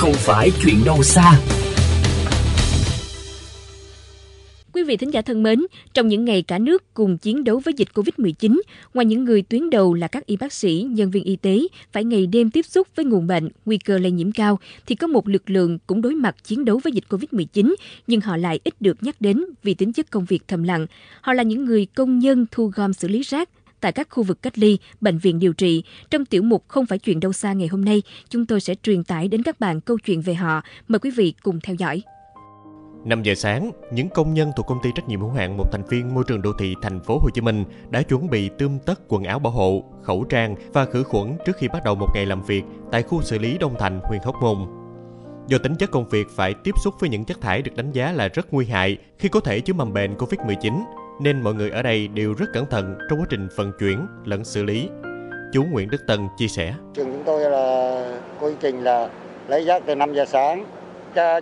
không phải chuyện đâu xa. Quý vị thính giả thân mến, trong những ngày cả nước cùng chiến đấu với dịch COVID-19, ngoài những người tuyến đầu là các y bác sĩ, nhân viên y tế phải ngày đêm tiếp xúc với nguồn bệnh, nguy cơ lây nhiễm cao, thì có một lực lượng cũng đối mặt chiến đấu với dịch COVID-19, nhưng họ lại ít được nhắc đến vì tính chất công việc thầm lặng. Họ là những người công nhân thu gom xử lý rác, tại các khu vực cách ly, bệnh viện điều trị. Trong tiểu mục Không phải chuyện đâu xa ngày hôm nay, chúng tôi sẽ truyền tải đến các bạn câu chuyện về họ. Mời quý vị cùng theo dõi. 5 giờ sáng, những công nhân thuộc công ty trách nhiệm hữu hạn một thành viên môi trường đô thị thành phố Hồ Chí Minh đã chuẩn bị tươm tất quần áo bảo hộ, khẩu trang và khử khuẩn trước khi bắt đầu một ngày làm việc tại khu xử lý Đông Thành, huyện Hóc Môn. Do tính chất công việc phải tiếp xúc với những chất thải được đánh giá là rất nguy hại khi có thể chứa mầm bệnh Covid-19, nên mọi người ở đây đều rất cẩn thận trong quá trình vận chuyển lẫn xử lý. Chú Nguyễn Đức Tân chia sẻ. Trường chúng tôi là quy trình là lấy rác từ 5 giờ sáng.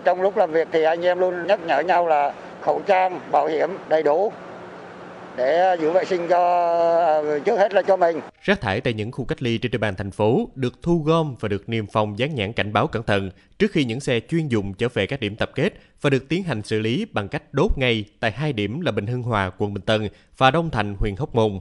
Trong lúc làm việc thì anh em luôn nhắc nhở nhau là khẩu trang, bảo hiểm đầy đủ để giữ vệ sinh cho à, trước hết là cho mình. Rác thải tại những khu cách ly trên địa bàn thành phố được thu gom và được niêm phong dán nhãn cảnh báo cẩn thận trước khi những xe chuyên dùng trở về các điểm tập kết và được tiến hành xử lý bằng cách đốt ngay tại hai điểm là Bình Hưng Hòa, quận Bình Tân và Đông Thành, huyện Hóc Môn.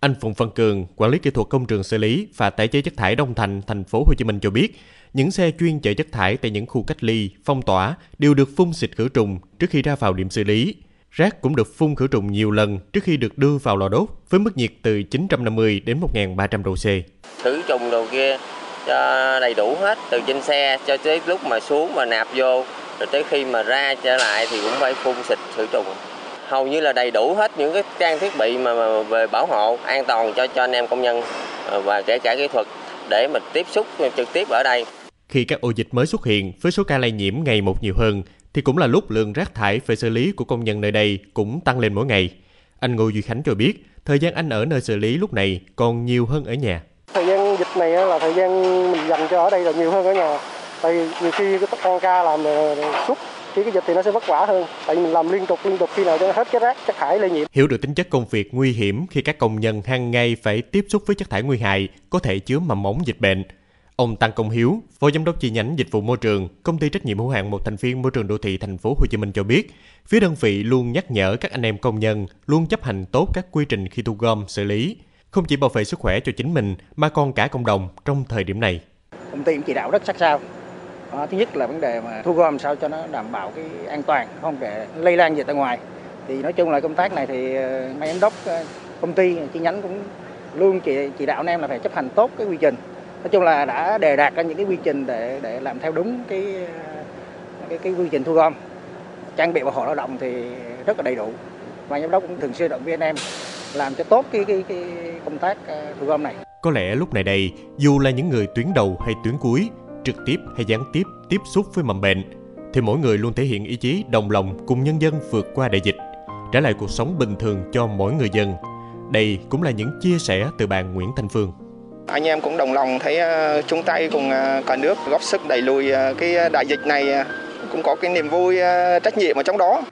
Anh Phùng Văn Cường, quản lý kỹ thuật công trường xử lý và tái chế chất thải Đông Thành, thành phố Hồ Chí Minh cho biết, những xe chuyên chở chất thải tại những khu cách ly, phong tỏa đều được phun xịt khử trùng trước khi ra vào điểm xử lý. Rác cũng được phun khử trùng nhiều lần trước khi được đưa vào lò đốt với mức nhiệt từ 950 đến 1.300 độ C. Khử trùng đồ kia cho đầy đủ hết từ trên xe cho tới lúc mà xuống mà nạp vô rồi tới khi mà ra trở lại thì cũng phải phun xịt khử trùng hầu như là đầy đủ hết những cái trang thiết bị mà, mà về bảo hộ an toàn cho cho anh em công nhân ờ, và kể cả kỹ thuật để mà tiếp xúc trực tiếp ở đây. Khi các ổ dịch mới xuất hiện với số ca lây nhiễm ngày một nhiều hơn thì cũng là lúc lượng rác thải phải xử lý của công nhân nơi đây cũng tăng lên mỗi ngày. Anh Ngô Duy Khánh cho biết, thời gian anh ở nơi xử lý lúc này còn nhiều hơn ở nhà. Thời gian dịch này là thời gian mình dành cho ở đây là nhiều hơn ở nhà. Tại vì nhiều khi cái tăng ca làm suốt khi cái dịch thì nó sẽ vất vả hơn tại vì mình làm liên tục liên tục khi nào cho hết cái rác chất thải lây nhiễm hiểu được tính chất công việc nguy hiểm khi các công nhân hàng ngày phải tiếp xúc với chất thải nguy hại có thể chứa mầm mống dịch bệnh Ông Tăng Công Hiếu, Phó Giám đốc chi nhánh dịch vụ môi trường, công ty trách nhiệm hữu hạn một thành viên môi trường đô thị thành phố Hồ Chí Minh cho biết, phía đơn vị luôn nhắc nhở các anh em công nhân luôn chấp hành tốt các quy trình khi thu gom, xử lý, không chỉ bảo vệ sức khỏe cho chính mình mà còn cả cộng đồng trong thời điểm này. Công ty cũng chỉ đạo rất sát sao. À, thứ nhất là vấn đề mà thu gom sao cho nó đảm bảo cái an toàn, không để lây lan dịch ra ngoài. Thì nói chung là công tác này thì ờ, ban giám đốc ờ, công ty chi nhánh cũng luôn chỉ, chỉ đạo anh em là phải chấp hành tốt cái quy trình nói chung là đã đề đạt ra những cái quy trình để để làm theo đúng cái cái, cái quy trình thu gom trang bị bảo hộ lao động thì rất là đầy đủ và giám đốc cũng thường xuyên động viên em làm cho tốt cái cái, cái công tác ờ, thu gom này. Có lẽ lúc này đây, dù là những người tuyến đầu hay tuyến cuối, trực tiếp hay gián tiếp tiếp xúc với mầm bệnh, thì mỗi người luôn thể hiện ý chí đồng lòng cùng nhân dân vượt qua đại dịch, trả lại cuộc sống bình thường cho mỗi người dân. Đây cũng là những chia sẻ từ bạn Nguyễn Thanh Phương. Anh em cũng đồng lòng thấy ờ, chung tay cùng ờ, cả nước góp sức đẩy lùi ờ, cái đại dịch này cũng có cái niềm vui trách nhiệm ở trong đó.